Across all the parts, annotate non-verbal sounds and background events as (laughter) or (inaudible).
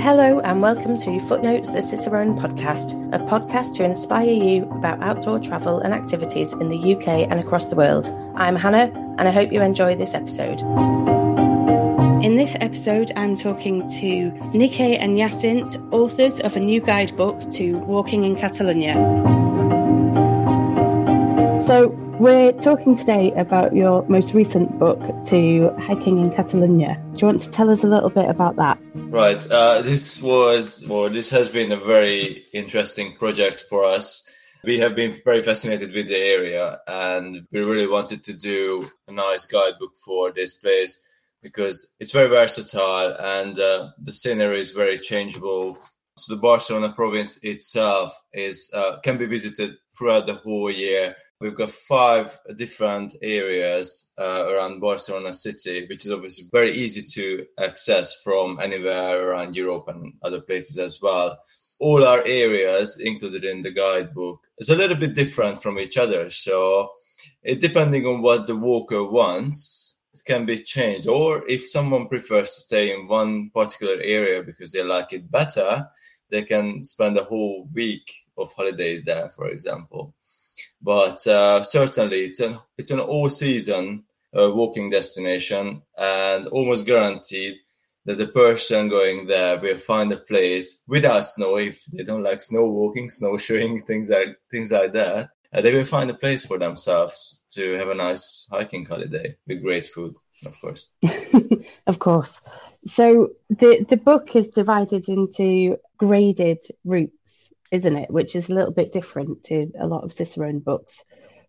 Hello, and welcome to Footnotes the Cicerone podcast, a podcast to inspire you about outdoor travel and activities in the UK and across the world. I'm Hannah, and I hope you enjoy this episode. In this episode, I'm talking to Nike and Jacint, authors of a new guidebook to walking in Catalonia. So, we're talking today about your most recent book, To Hiking in Catalonia. Do you want to tell us a little bit about that? Right. Uh, this was, or this has been a very interesting project for us. We have been very fascinated with the area and we really wanted to do a nice guidebook for this place because it's very versatile and uh, the scenery is very changeable. So the Barcelona province itself is uh, can be visited throughout the whole year We've got five different areas uh, around Barcelona city, which is obviously very easy to access from anywhere around Europe and other places as well. All our areas included in the guidebook is a little bit different from each other. So it, depending on what the walker wants, it can be changed. Or if someone prefers to stay in one particular area because they like it better, they can spend a whole week of holidays there, for example. But uh, certainly, it's an it's an all season uh, walking destination, and almost guaranteed that the person going there will find a place without snow if they don't like snow walking, (laughs) snowshoeing, things like things like that. Uh, they will find a place for themselves to have a nice hiking holiday with great food, of course. (laughs) of course. So the the book is divided into graded routes isn't it? Which is a little bit different to a lot of Cicerone books.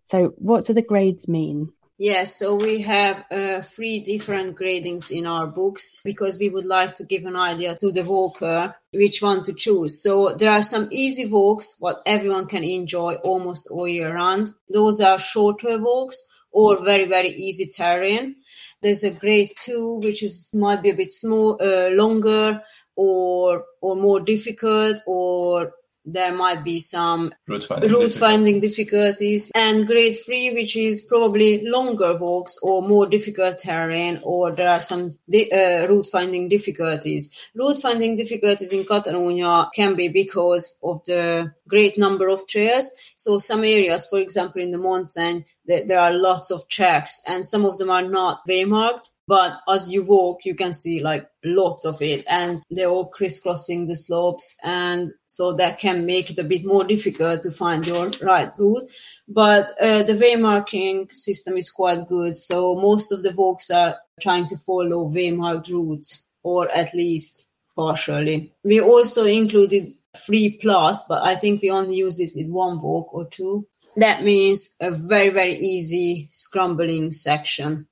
So, what do the grades mean? Yes, so we have uh, three different gradings in our books because we would like to give an idea to the walker which one to choose. So there are some easy walks what everyone can enjoy almost all year round. Those are shorter walks or very very easy terrain. There's a grade two which is might be a bit small, uh, longer or or more difficult or there might be some route finding, route finding difficulties. And grade three, which is probably longer walks or more difficult terrain, or there are some di- uh, route finding difficulties. Route finding difficulties in Catalonia can be because of the great number of trails. So some areas, for example, in the Montseny, there are lots of tracks and some of them are not waymarked but as you walk you can see like lots of it and they're all crisscrossing the slopes and so that can make it a bit more difficult to find your right route. But uh, the waymarking system is quite good so most of the walks are trying to follow waymarked routes or at least partially. We also included free plus but i think we only used it with one walk or two that means a very very easy scrambling section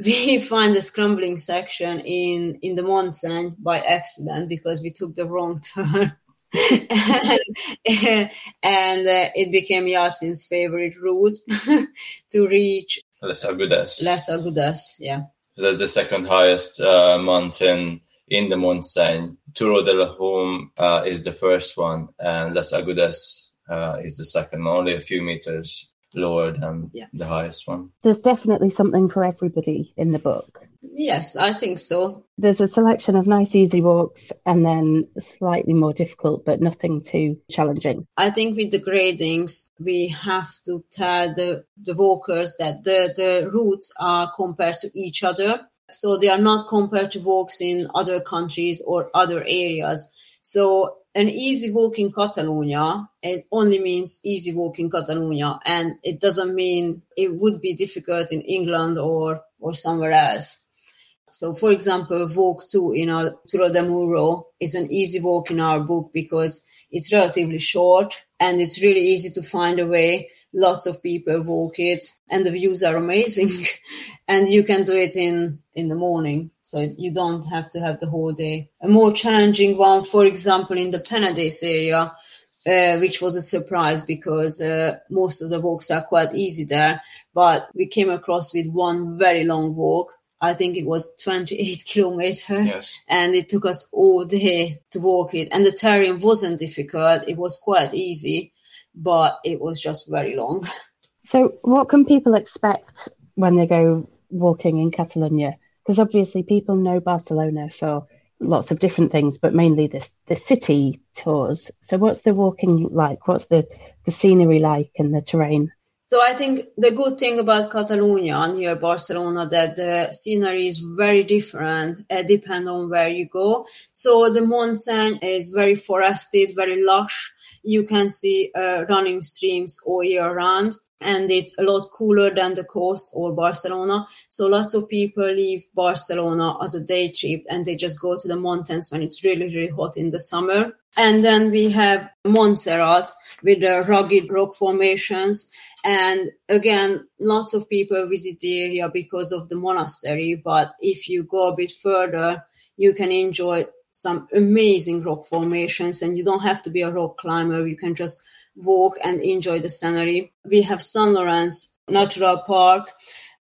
(laughs) we find the scrambling section in in the Montseny by accident because we took the wrong (laughs) turn. and, (laughs) and uh, it became Yasin's favorite route to reach Les Agudes. Les Agudes, yeah. So that's the second highest uh, mountain in the Montseny. Turó de l'Home uh, is the first one, and Les Agudes uh, is the second, only a few meters lower than yeah. the highest one. There's definitely something for everybody in the book. Yes, I think so. There's a selection of nice, easy walks and then slightly more difficult, but nothing too challenging. I think with the gradings, we have to tell the, the walkers that the, the routes are compared to each other. So they are not compared to walks in other countries or other areas. So an easy walk in Catalonia, it only means easy walk in Catalonia, and it doesn't mean it would be difficult in England or, or somewhere else. So, for example, walk two in our Turó de Mouro is an easy walk in our book because it's relatively short and it's really easy to find a way lots of people walk it and the views are amazing. (laughs) And you can do it in in the morning. So you don't have to have the whole day. A more challenging one for example in the penedès area uh, which was a surprise because uh, most of the walks are quite easy there. But we came across with one very long walk. I think it was 28 (laughs) kilometers. Yes. and it took us all day to walk it. And the terrain wasn't difficult. It was quite easy but it was just very long. So, what can people expect when they go walking in Catalonia? Because obviously, people know Barcelona for lots of different things, but mainly the the city tours. So, what's the walking like? What's the the scenery like and the terrain? So I think the good thing about Catalonia and here Barcelona that the scenery is very different uh, depend on where you go. So the Montseny is very forested, very lush. You can see uh, running streams all year round and it's a lot cooler than the coast or Barcelona. So lots of people leave Barcelona as a day trip and they just go to the mountains when it's really, really hot in the summer. And then we have Montserrat with the rugged rock formations and again, lots of people visit the area because of the monastery. But if you go a bit further, you can enjoy some amazing rock formations and you don't have to be a rock climber. You can just walk and enjoy the scenery. We have San Lawrence Natural Park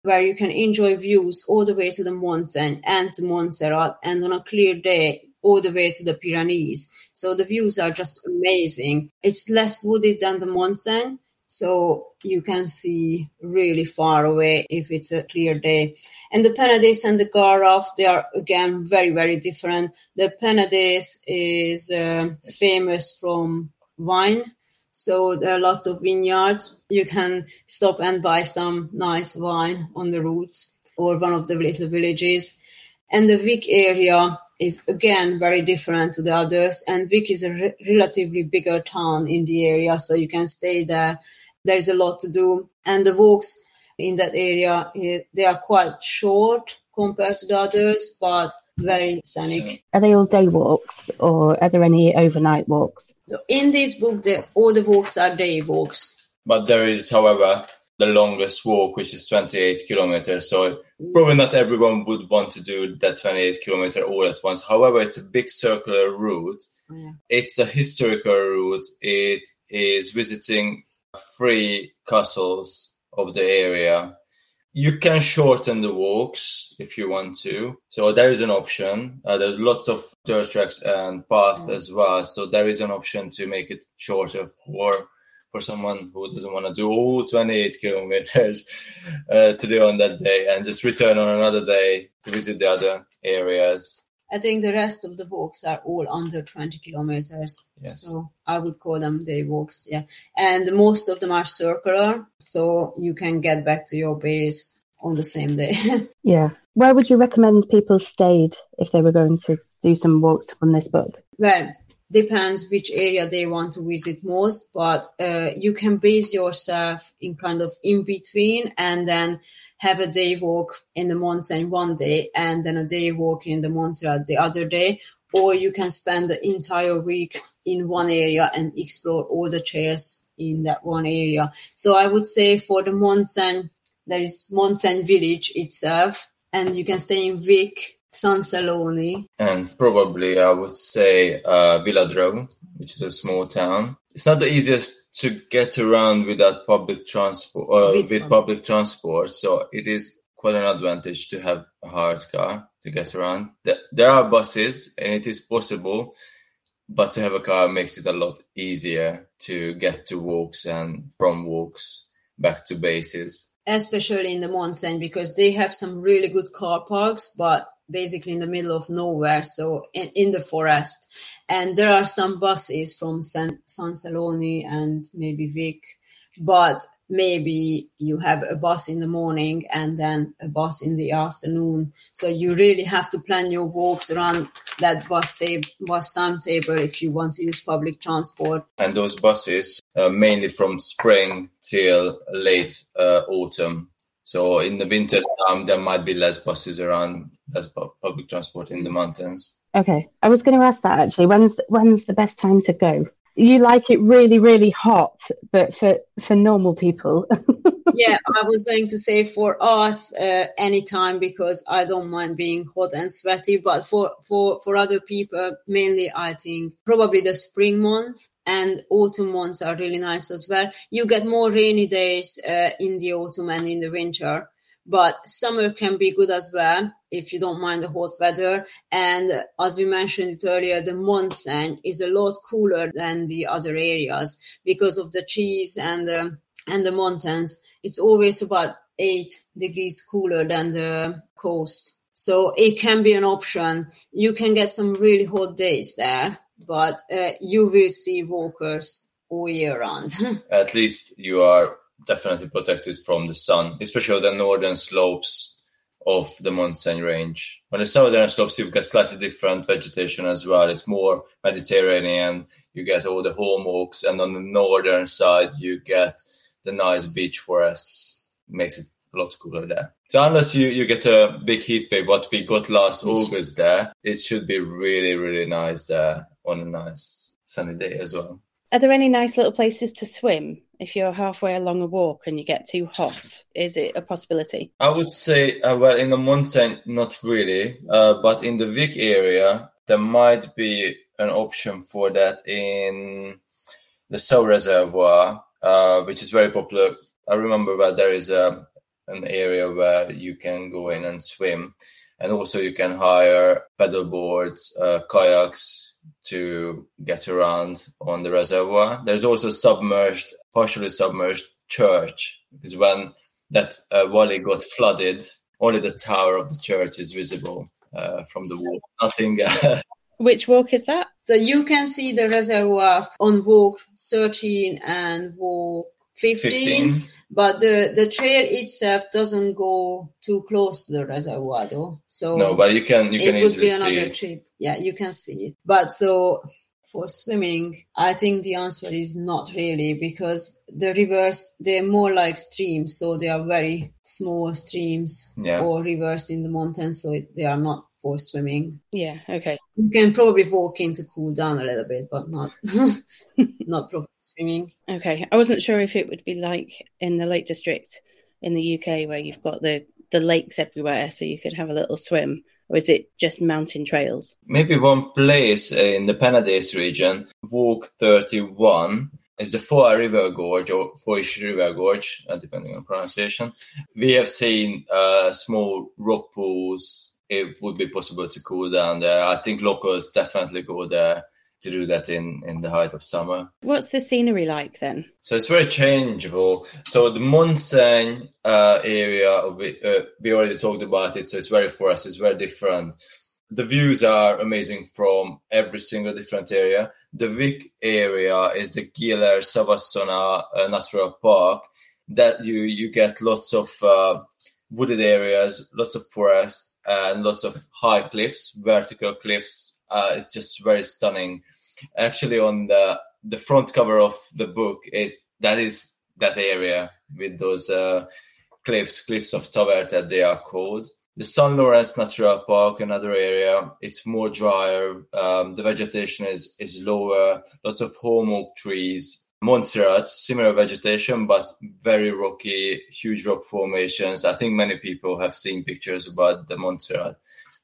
where you can enjoy views all the way to the mountain and to Montserrat and on a clear day all the way to the Pyrenees. So the views are just amazing. It's less wooded than the mountain, so you can see really far away if it's a clear day. And the Penedès and the Garraf, they are again very, very different. The Penedès is uh, famous from wine. So there are lots of vineyards. You can stop and buy some nice wine on the routes or one of the little villages. And the Vic area is again very different to the others. And Vic is a re- relatively bigger town in the area, so you can stay there there's a lot to do. And the walks in that area, eh, they are quite short compared to the others, but very scenic. Are they all day walks or are there any overnight walks? So in this book, the, all the walks are day walks. But there is, however, the longest walk, which is 28 kilometers. So probably not everyone would want to do that 28 kilometer all at once. However, it's a big circular route. Oh, yeah. It's a historical route. It is visiting three castles of the area. You can shorten the walks if you want to. So there is an option. Uh, there's lots of dirt tracks and path mm. as well. So there is an option to make it shorter for for someone who doesn't want to do all 28 kilometers uh, to do on that day and just return on another day to visit the other areas. I think the rest of the walks are all under 20 kilometers. Yes. So I would call them day walks. Yeah. And most of them are circular. So you can get back to your base on the same day. (laughs) yeah. Where would you recommend people stayed if they were going to do some walks on this book? Well, depends which area they want to visit most, but uh, you can base yourself in kind of in between and then have a day walk in the Montseny one day and then a day walk in the Montserrat the other day, or you can spend the entire week in one area and explore all the trails in that one area. So I would say for the Montseny, there is Montseny village itself, and you can stay in Vic, San Celoni. And probably I would say uh, Viladrau, which is a small town. It's not the easiest to get around without public transport uh, with, with public transport so it is quite an advantage to have a hard car to get around. There are buses and it is possible but to have a car makes it a lot easier to get to walks and from walks back to bases. Especially in the Montseny because they have some really good car parks but basically in the middle of nowhere so in, in the forest and there are some buses from San, San Celoni and maybe Vic, but maybe you have a bus in the morning and then a bus in the afternoon. So you really have to plan your walks around that bus, tab- bus timetable if you want to use public transport. And those buses, uh, mainly from spring till late uh, autumn. So in the winter time, there might be less buses around, less public transport in the mountains. Okay, I was going to ask that actually. When's when's the best time to go? You like it really, really hot, but for for normal people. (laughs) yeah, I was going to say for us uh, anytime because I don't mind being hot and sweaty, but for for for other people, mainly I think probably the spring months and autumn months are really nice as well. You get more rainy days uh, in the autumn and in the winter but summer can be good as well if you don't mind the hot weather. And as we mentioned it earlier, the Montseny is a lot cooler than the other areas because of the trees and the, and the mountains. It's always about eight degrees cooler than the coast. So it can be an option. You can get some really hot days there, but uh, you will see walkers all year round. (laughs) At least you are definitely protected from the sun, especially on the northern slopes of the mountain range. On the southern slopes, you've got slightly different vegetation as well. It's more Mediterranean. You get all the holm oaks, and on the northern side, you get the nice beech forests. Makes it a lot cooler there. So unless you, you get a big heat wave, what we got last August there, it should be really, really nice there on a nice sunny day as well. Are there any nice little places to swim if you're halfway along a walk and you get too hot? Is it a possibility? I would say, uh, well, in the mountain, not really, uh, but in the Vic area, there might be an option for that in the Sau Reservoir, uh, which is very popular. I remember that there is a an area where you can go in and swim, and also you can hire paddle boards, uh, kayaks, to get around on the reservoir. There's also submerged, partially submerged church because when that uh, valley got flooded, only the tower of the church is visible uh, from the walk. Nothing (laughs) else. Which walk is that? So you can see the reservoir on walk 13 and walk 15, 15, but the, the trail itself doesn't go too close to the reservoir though. So no, but you can you can easily see it. Trip. Yeah, you can see it. But so for swimming, I think the answer is not really because the rivers they're more like streams, so they are very small streams yeah. or rivers in the mountains, so it, they are not for swimming. Yeah, okay. You can probably walk in to cool down a little bit, but not (laughs) not proper swimming. Okay, I wasn't sure if it would be like in the Lake District in the UK where you've got the the lakes everywhere, so you could have a little swim. Or is it just mountain trails? Maybe one place in the Penedès region, Walk 31, is the Foa River Gorge or Foish River Gorge, uh, depending on pronunciation. We have seen uh, small rock pools it would be possible to cool down there. I think locals definitely go there to do that in, in the height of summer. What's the scenery like then? So it's very changeable. So the Montseny uh, area, we, uh, we already talked about it, so it's very for us, it's very different. The views are amazing from every single different area. The Vic area is the Guilleries-Savassona uh, Natural Park that you, you get lots of uh, wooded areas, lots of forest, and lots of high cliffs, vertical cliffs. Uh, it's just very stunning. Actually, on the the front cover of the book is that is that area with those uh, cliffs, cliffs of Tavertet, they are called. The St. Lawrence Natural Park, another area, it's more drier. Um, the vegetation is is lower. Lots of holm oak trees, Montserrat, similar vegetation, but very rocky, huge rock formations. I think many people have seen pictures about the Montserrat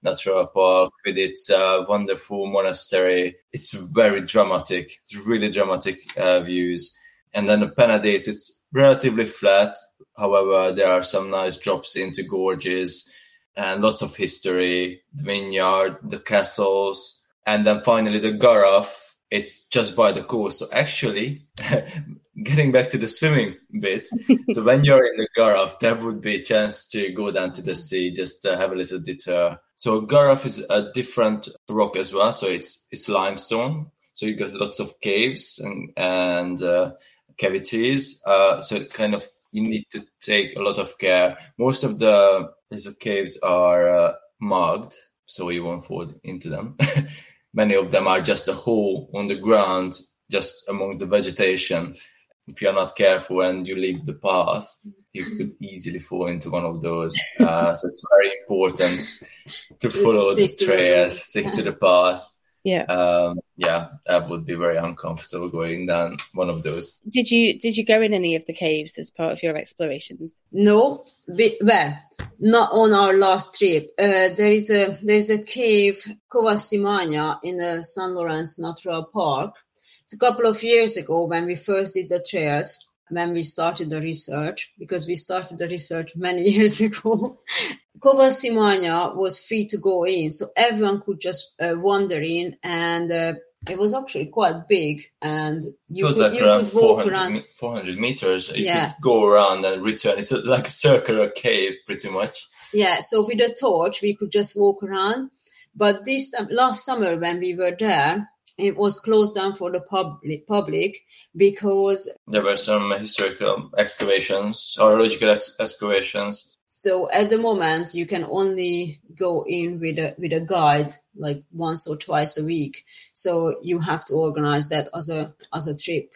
Natural Park with its uh, wonderful monastery. It's very dramatic. It's really dramatic uh, views. And then the Penedès, it's relatively flat. However, there are some nice drops into gorges and lots of history, the vineyard, the castles, and then finally the Garraf, it's just by the coast. So actually, (laughs) getting back to the swimming bit, so when you're in the Garraf, there would be a chance to go down to the sea, just to have a little detour. So Garraf is a different rock as well. So it's it's limestone. So you got lots of caves and and uh, cavities. Uh, so kind of you need to take a lot of care. Most of the caves are uh, marked, so you won't fall into them. (laughs) many of them are just a hole on the ground, just among the vegetation. If you're not careful and you leave the path, you could easily fall into one of those. Uh, so it's very important to follow the trail, stick to the path. Yeah. Um, yeah, that would be very uncomfortable going down one of those. Did you did you go in any of the caves as part of your explorations? No, we, well, not on our last trip. Uh, there is a there's a cave Cova Simanya in the San Lorenzo Natural Park. It's a couple of years ago when we first did the trails. When we started the research, because we started the research many (laughs) years ago, Cova Simanya was free to go in, so everyone could just uh, wander in, and uh, it was actually quite big. And you, could, like you could walk 400, around. 400 meters. You Yeah. could go around and return. It's like a circular cave, pretty much. Yeah, so with a torch, we could just walk around. But this um, last summer, when we were there, it was closed down for the public, public because there were some historical excavations, archaeological ex- excavations. So at the moment, you can only go in with a with a guide like once or twice a week. So you have to organize that as a as a trip.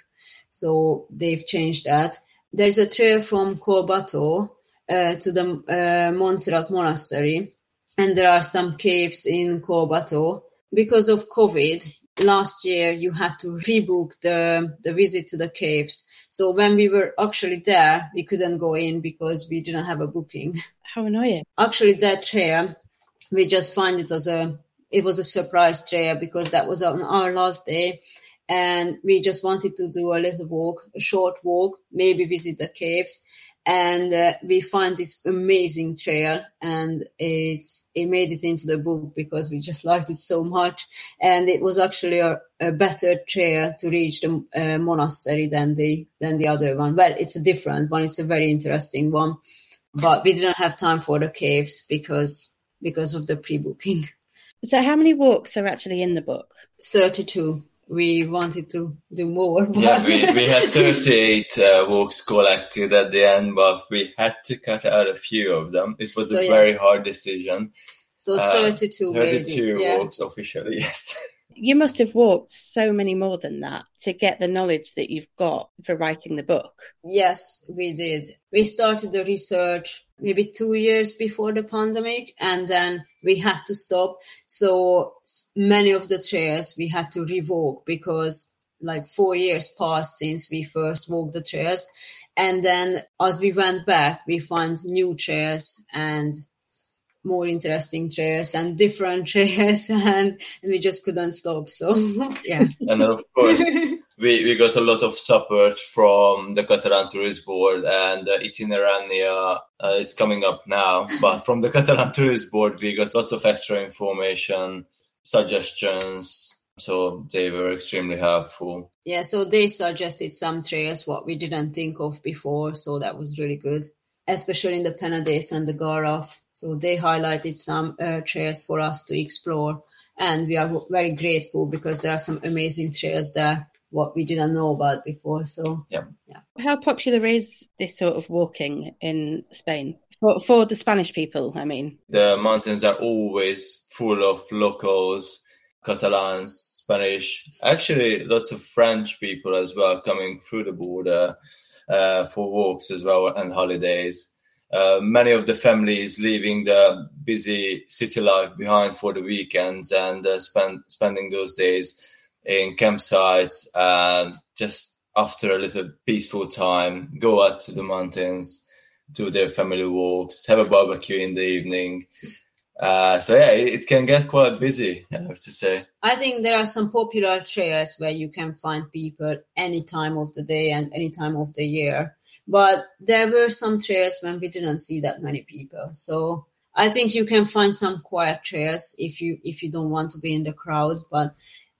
So they've changed that. There's a trail from Collbató uh, to the uh, Montserrat Monastery, and there are some caves in Collbató. Because of COVID, last year you had to rebook the, the visit to the caves. So when we were actually there, we couldn't go in because we didn't have a booking. How annoying. Actually, that chair, we just find it as a, it was a surprise chair because that was on our last day. And we just wanted to do a little walk, a short walk, maybe visit the caves and uh, we find this amazing trail and it's it made it into the book because we just (laughs) liked it so much. And it was actually a, a better trail to reach the uh, monastery than the than the other one. Well it's a different one. It's a very interesting one. But we didn't have time for the caves because because of the pre-booking. So how many walks are actually in the book? 32 we wanted to do more. (laughs) Yeah, we, we had 38 uh, walks collected at the end, but we had to cut out a few of them. This was so, a yeah. very hard decision. So 32 uh, 32 yeah. walks officially, (laughs) yes. You must have walked so many more than that to get the knowledge that you've got for writing the book. Yes, we did. We started the research maybe two years before the pandemic and then we had to stop. So many of the trails we had to revoke because like four years passed since we first walked the trails. And then as we went back, we found new trails and more interesting trails and different (laughs) trails and, and we just couldn't stop. So (laughs) yeah. and then of course we, we got a lot of support from the Catalan Tourist Board and uh, Itinerania uh, is coming up now. But from the Catalan Tourist Board, we got lots of extra information, suggestions. So they were extremely helpful. Yeah, so they suggested some trails what we didn't think of before. So that was really good, especially in the Penedès and the Garraf. So they highlighted some uh, trails for us to explore. And we are very grateful because there are some amazing trails there what we didn't know about before. So yeah, yeah. How popular is this sort of walking in Spain for for the Spanish people? I mean, the mountains are always full of locals, Catalans, Spanish, actually lots of French people as well coming through the border uh, for walks as well and holidays. Uh, many of the families leaving the busy city life behind for the weekends and uh, spend, spending those days in campsites and just after a little peaceful time, go out to the mountains, do their family walks, have a barbecue in the evening. Uh, so yeah, it, it, can get quite busy, I have to say. I think there are some popular trails where you can find people any time of the day and any time of the year. But there were some trails when we didn't see that many people. So I think you can find some quiet trails if you if you don't want to be in the crowd. But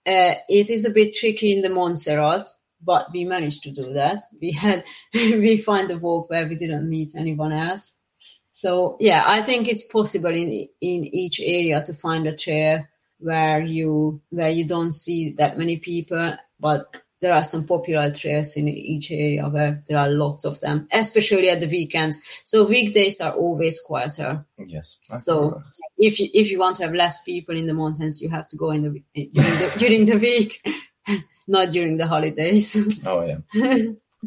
uh, it is a bit tricky in the Montserrat, but we managed to do that. (laughs) We had (laughs) we find a walk where we didn't meet anyone else. So yeah, I think it's possible in in each area to find a chair where you where you don't see that many people, but there are some popular trails in each area where there are lots of them, especially at the weekends. So weekdays are always quieter. Yes. So if you if you want to have less people in the mountains, you have to go in the during the, (laughs) during the week, (laughs) not during the holidays. (laughs) Oh yeah.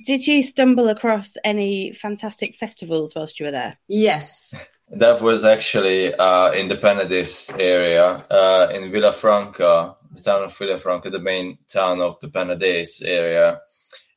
Did you stumble across any fantastic festivals whilst you were there? Yes. That was actually uh, in the Penedès area uh, in Vilafranca the town of Vilafranca, the main town of the Penedès area.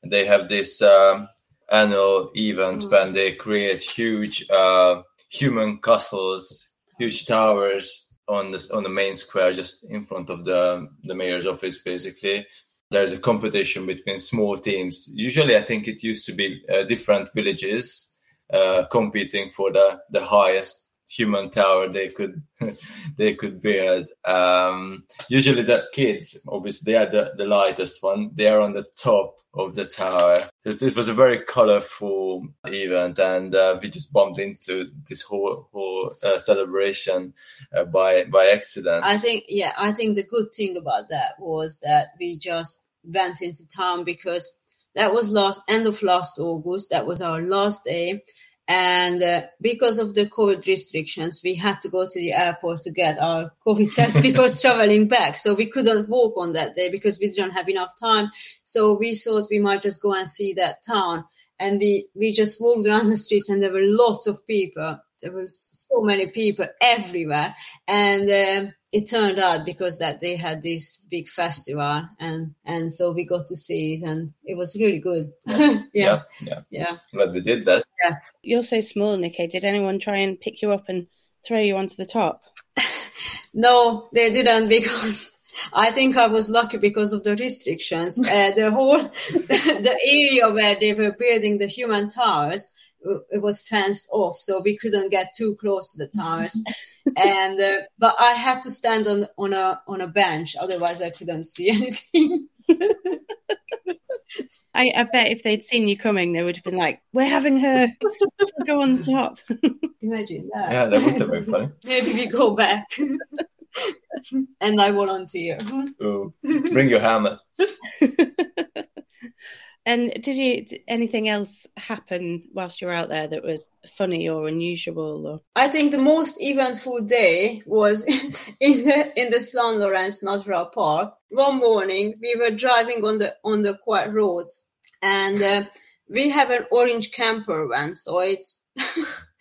They have this uh, annual event mm. when they create huge uh, human castles, huge towers on the on the main square, just in front of the the mayor's office, basically. There's a competition between small teams. Usually, I think it used to be uh, different villages uh, competing for the the highest human tower they could (laughs) they could build. Um, usually the kids, obviously, they are the, the lightest one. They are on the top of the tower. This, this was a very colorful event, and uh, we just bumped into this whole whole uh, celebration uh, by by accident. I think, yeah, I think the good thing about that was that we just went into town because that was last end of last August. That was our last day. And uh, because of the COVID restrictions, we had to go to the airport to get our COVID (laughs) test because traveling back. So we couldn't walk on that day because we didn't have enough time. So we thought we might just go and see that town. And we, we just walked around the streets and there were lots of people. There were so many people everywhere. And, uh, it turned out because that they had this big festival and and so we got to see it and it was really good (laughs) yeah, yeah yeah, yeah Glad we did that. yeah You're so small, Nikki. Did anyone try and pick you up and throw you onto the top? (laughs) no they didn't because I think I was lucky because of the restrictions. Uh, the whole, (laughs) the area where they were building the human towers, it was fenced off, so we couldn't get too close to the towers. (laughs) and uh, but I had to stand on on a on a bench, otherwise I couldn't see (laughs) anything. (laughs) I, I bet if they'd seen you coming, they would have been like, "We're having her She'll go on the top." Imagine that. Yeah, that would have been funny. Maybe we go back. and I volunteer. Ooh, bring your helmet. And did you did anything else happen whilst you were out there that was funny or unusual? Or I think the most eventful day was (laughs) in the in the San Lorenzo Natural Park. One morning, we were driving on the on the quiet roads, and uh, we have an orange camper van, so it's (laughs)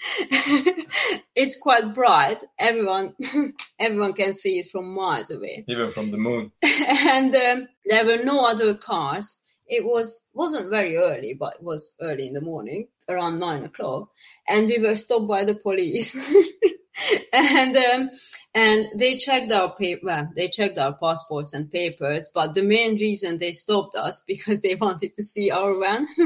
it's quite bright. Everyone (laughs) everyone can see it from miles away, Even from the moon. and um, there were no other cars. It was wasn't very early, but it was early in the morning, around nine o'clock, and we were stopped by the police. (laughs) and um, and they checked our paper. Well, they checked our passports and papers, but the main reason they stopped us because they wanted to see our van. (laughs)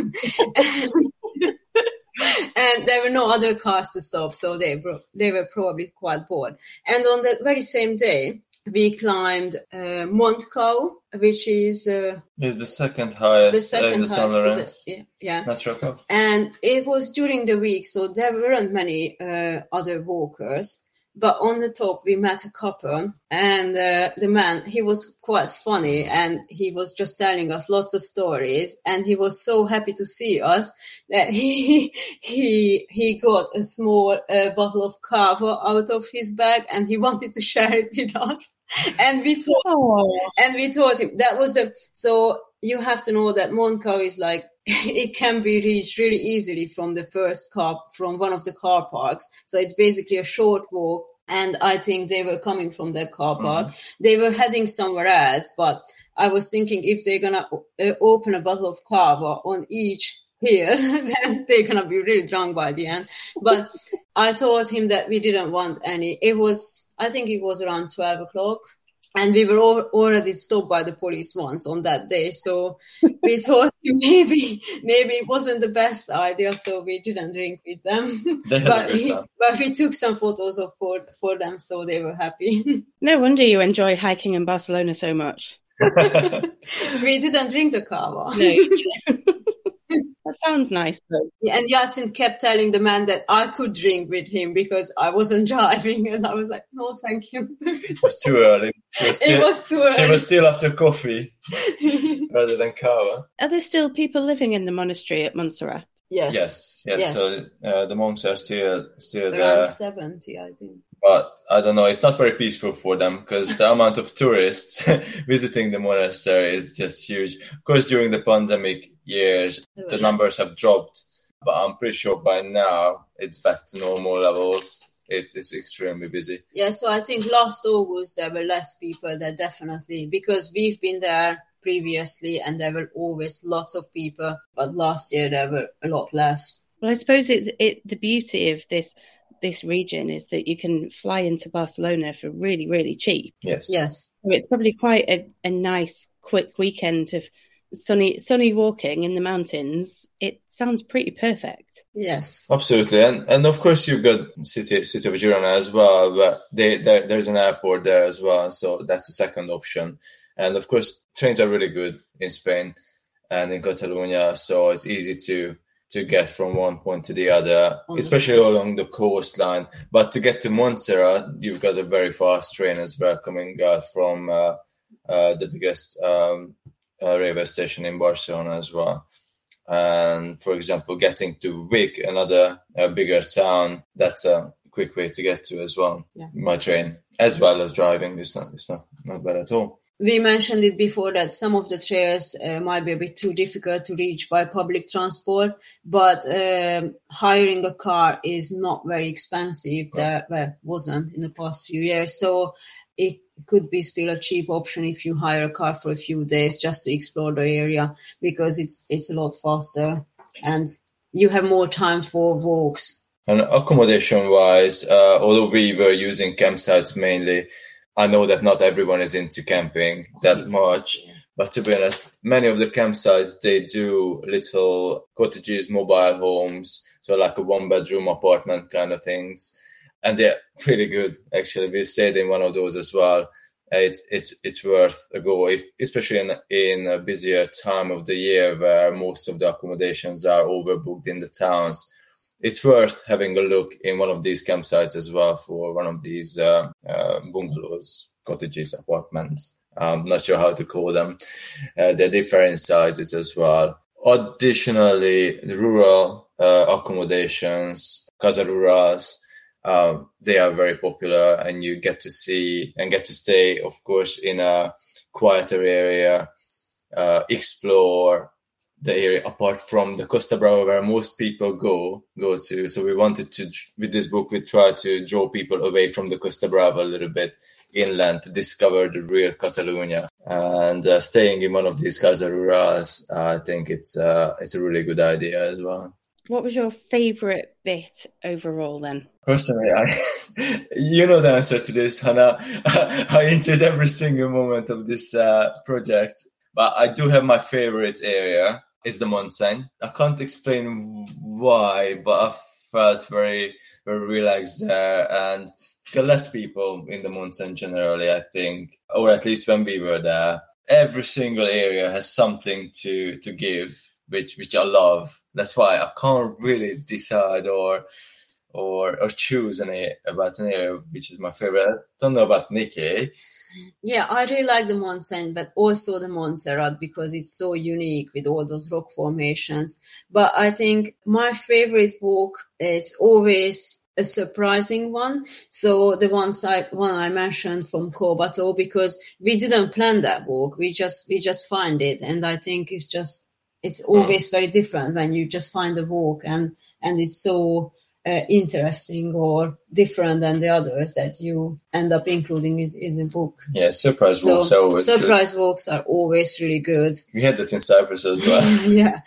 and there were no other cars to stop, so they bro- they were probably quite bored. And on that very same day, we climbed uh, Montcau, which is uh, It's the second highest the second in the San the- yeah, yeah. Natural and it was during the week, so there weren't many uh, other walkers. But on the top, we met a couple, and uh, the man he was quite funny, and he was just telling us lots of stories, and he was so happy to see us that (laughs) he he he got a small uh, bottle of cava out of his bag, and he (laughs) wanted to share it with us, and we told oh, and we told him that was a so you have to know that Montcau is like (laughs) it can be reached really easily from the first car from one of the car parks. So it's basically a short walk and i think they were coming from that car park. They were heading somewhere else but i was thinking if they're gonna uh, open a bottle of cava on each here (laughs) then they're gonna be really drunk by the end. But i told him that we didn't want any. It was i think it was around 12 o'clock and we were al- already stopped by the police once on that day so we (laughs) thought maybe maybe it wasn't the best idea so we didn't drink with them. But, we, but we took some photos of for, for them so they were happy. (laughs) No wonder you enjoy hiking in Barcelona so much. (laughs) we didn't drink the cava No, that sounds nice though. and Yatsin kept telling the man that I could drink with him because I wasn't (laughs) driving and I was like no thank you it was too early. She was (laughs) it still, was too she was still after coffee (laughs) rather than cava. Are there still people living in the monastery at Montserrat? yes Yes, yes. Yes. So uh, the monks are still still around there, 70 I think but I don't know. It's not very peaceful for them because the amount of tourists (laughs) visiting the monastery is just huge. Of course, during the pandemic years, the less. numbers have dropped, but I'm pretty sure by now it's back to normal levels. It's it's extremely busy. Yeah, so I think last August there were less people there definitely because we've been there previously and there were always lots of people, but last year there were a lot less. Well, I suppose it's it. The beauty of this this region is that you can fly into Barcelona for really, really cheap. Yes. Yes. So it's probably quite a, a nice, quick weekend of sunny sunny walking in the mountains, it sounds pretty perfect. Yes. Absolutely, and and of course you've got city city of Girona as well, but they, there, there's an airport there as well, so that's the second option. And of course, trains are really good in Spain and in Catalonia, so it's easy to to get from one point to the other, On especially the along the coastline. But to get to Montserrat, you've got a very fast train as well coming out from uh, uh, the biggest um, uh, railway station in Barcelona as well. And for example, getting to Vic, another uh, bigger town, that's a quick way to get to as well. Yeah. My train, as well as driving, it's not it's not not bad at all. We mentioned it before that some of the trails uh, might be a bit too difficult to reach by public transport, but um, hiring a car is not very expensive. There well, wasn't in the past few years, so it could be still a cheap option if you hire a car for a few days just to explore the area because it's it's a lot faster and you have more time for walks. And accommodation wise, uh, although we were using campsites mainly, I know that not everyone is into camping that much. But to be honest, many of the campsites they do little cottages, mobile homes, so like a one bedroom apartment kind of things, and they're pretty good. Actually, we stayed in one of those as well. It's it's it's worth a go, if, especially in in a busier time of the year where most of the accommodations are overbooked in the towns it's worth having a look in one of these campsites as well for one of these uh, uh, bungalows, cottages, apartments. I'm not sure how to call them. Uh, they're different sizes as well. Additionally, rural uh, accommodations, casa rurals, uh, they are very popular, and you get to see and get to stay, of course, in a quieter area, uh, explore, the area apart from the Costa Brava where most people go go to. So we wanted to with this book we try to draw people away from the Costa Brava a little bit inland to discover the real Catalonia. And uh, staying in one of these casa rurals, uh, I think it's uh, it's a really good idea as well. What was your favourite bit overall then? Personally, I, (laughs) you know the answer to this, Hannah. (laughs) I enjoyed every single moment of this uh, project, but I do have my favorite area. Is the Montseny. I can't explain why, but I felt very, very relaxed there, and are less people in the Montseny generally. I think, or at least when we were there, every single area has something to to give, which which I love. That's why I can't really decide or or or choose any about an area which is my favorite. I don't know about Nikki. Yeah, I really like the Montseny, but also the Montserrat because it's so unique with all those rock formations. But I think my favorite walk, it's always a surprising one. So the ones I one I mentioned from Collbató because we didn't plan that walk. We just we just find it, and I think it's just it's hmm. always very different when you just find a walk and and it's so uh, interesting or different than the others that you end up including it in the book. Yeah, surprise So walks are always good. surprise walks are always really good. We had that in Cyprus as well. (laughs) yeah,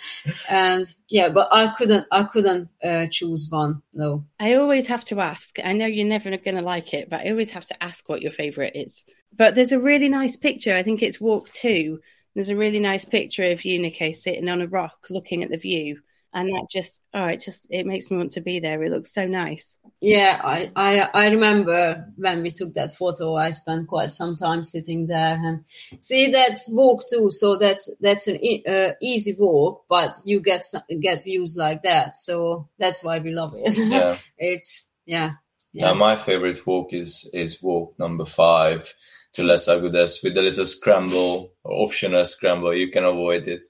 and yeah, but I couldn't I couldn't uh, choose one. No. I always have to ask. I know you're never going to like it, but I always have to ask what your favourite is. But there's a really nice picture. I think it's walk two. There's a really nice picture of you, Nico, sitting on a rock looking at the view. And that just, oh, it just, it makes me want to be there. It looks so nice. Yeah, I, I I remember when we took that photo. I spent quite some time sitting there and see that's walk too. So that's that's an e- uh, easy walk, but you get some, get views like that. So that's why we love it. Yeah. (laughs) it's yeah. Now, Yeah. my favorite walk is is walk number five to Les Agudes with a little scramble or optional scramble. You can avoid it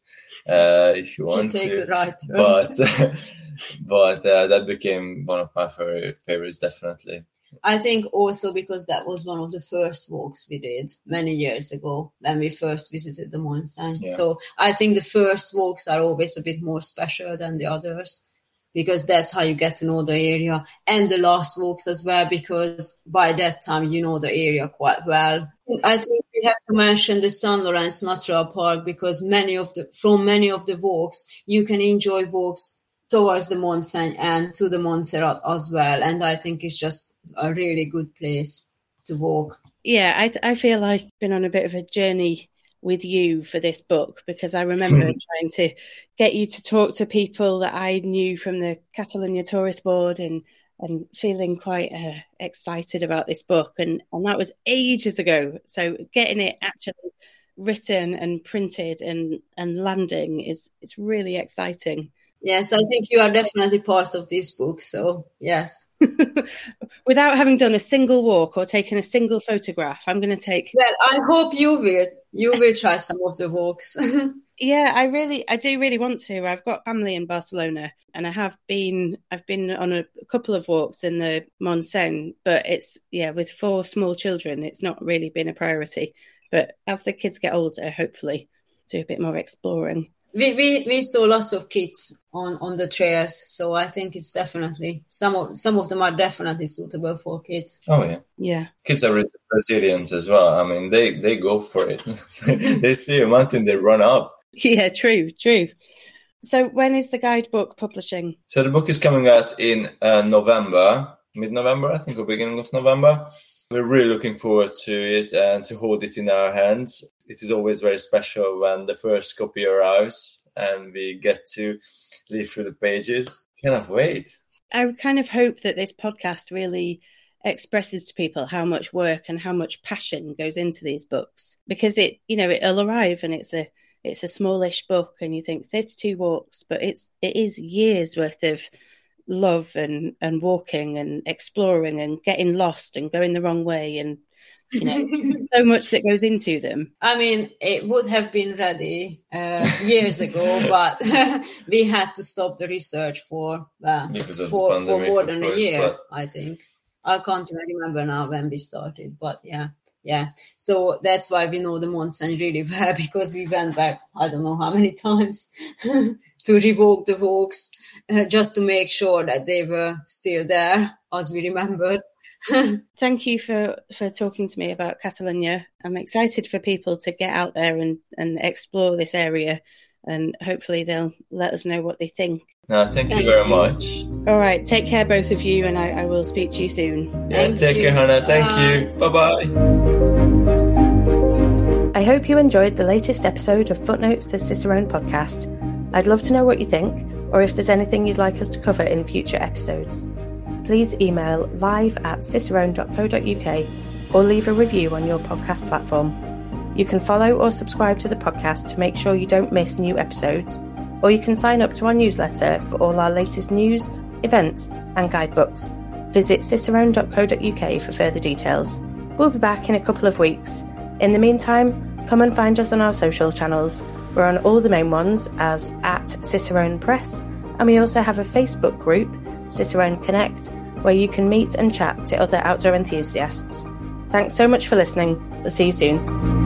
uh, if you You want take to, the right but (laughs) but uh, that became one of my favorite favorites definitely. I think also because that was one of the first walks we did many years ago when we first visited the Montseny. Yeah. So I think the first walks are always a bit more special than the others because that's how you get to know the area and the last walks as well because by that time you know the area quite well. I think we have to mention the San lorenzo Natural Park because many of the from many of the walks you can enjoy walks towards the Montseny and to the Montserrat as well. And I think it's just a really good place to walk. Yeah, I, I feel like I've been on a bit of a journey with you for this book because I remember trying to get you to talk to people that I knew from the Catalonia Tourist Board and and feeling quite uh, excited about this book and and that was ages ago so getting it actually written and printed and and landing is it's really exciting Yes, I think you are definitely part of this book. So, yes. (laughs) Without having done a single walk or taken a single photograph, I'm going to take. Well, I hope you will. You will try some of the walks. (laughs) yeah, I really, I do really want to. I've got family in Barcelona, and I have been, I've been on a couple of walks in the Montseny, but it's yeah, with four small children, it's not really been a priority. But as the kids get older, hopefully, do a bit more exploring we, we, we saw lots of kids on, on the trails, so I think it's definitely some of some of them are definitely suitable for kids. Oh yeah, yeah. Kids are resilient as well. I mean, they they go for it. (laughs) they see a mountain, they run up. Yeah, true, true. So when is the guidebook publishing? So the book is coming out in uh, November, mid-November, I think, or beginning of November. We're really looking forward to it and to hold it in our hands. It is always very special when the first copy arrives and we get to leaf through the pages. Cannot wait. I kind of hope that this podcast really expresses to people how much work and how much passion goes into these books because it you know it'll arrive and it's a it's a smallish book and you think 32 walks but it's it is years worth of love and and walking and exploring and getting lost and going the wrong way and you know (laughs) so much that goes into them. I mean it would have been ready uh, years ago but (laughs) we had to stop the research for uh, for, for more than course, a year but... i think. I can't remember now when we started but yeah yeah. So that's why we know the Montseny really well (laughs) because we went back i don't know how many times to revoke the walks uh, (laughs) just to make sure that they were still there as we remembered. (laughs) Thank you for, for talking to me about Catalonia. I'm excited for people to get out there and, and explore this area and hopefully they'll let us know what they think. No, thank, thank you very you. much. All right, take care, both of you, and I, I will speak to you soon. Yeah, thank take you. care, Hannah. Thank bye. you. Bye bye. I hope you enjoyed the latest episode of Footnotes, the Cicerone podcast. I'd love to know what you think or if there's anything you'd like us to cover in future episodes. Please email live at cicerone.co.uk or leave a review on your podcast platform. You can follow or subscribe to the podcast to make sure you don't miss new episodes, or you can sign up to our newsletter for all our latest news, events, and guidebooks. Visit cicerone.co.uk for further details. We'll be back in a couple of weeks. In the meantime, come and find us on our social channels we're on all the main ones as at Cicerone Press, and we also have a Facebook group, Cicerone Connect, where you can meet and chat to other outdoor enthusiasts. Thanks so much for listening. We'll see you soon.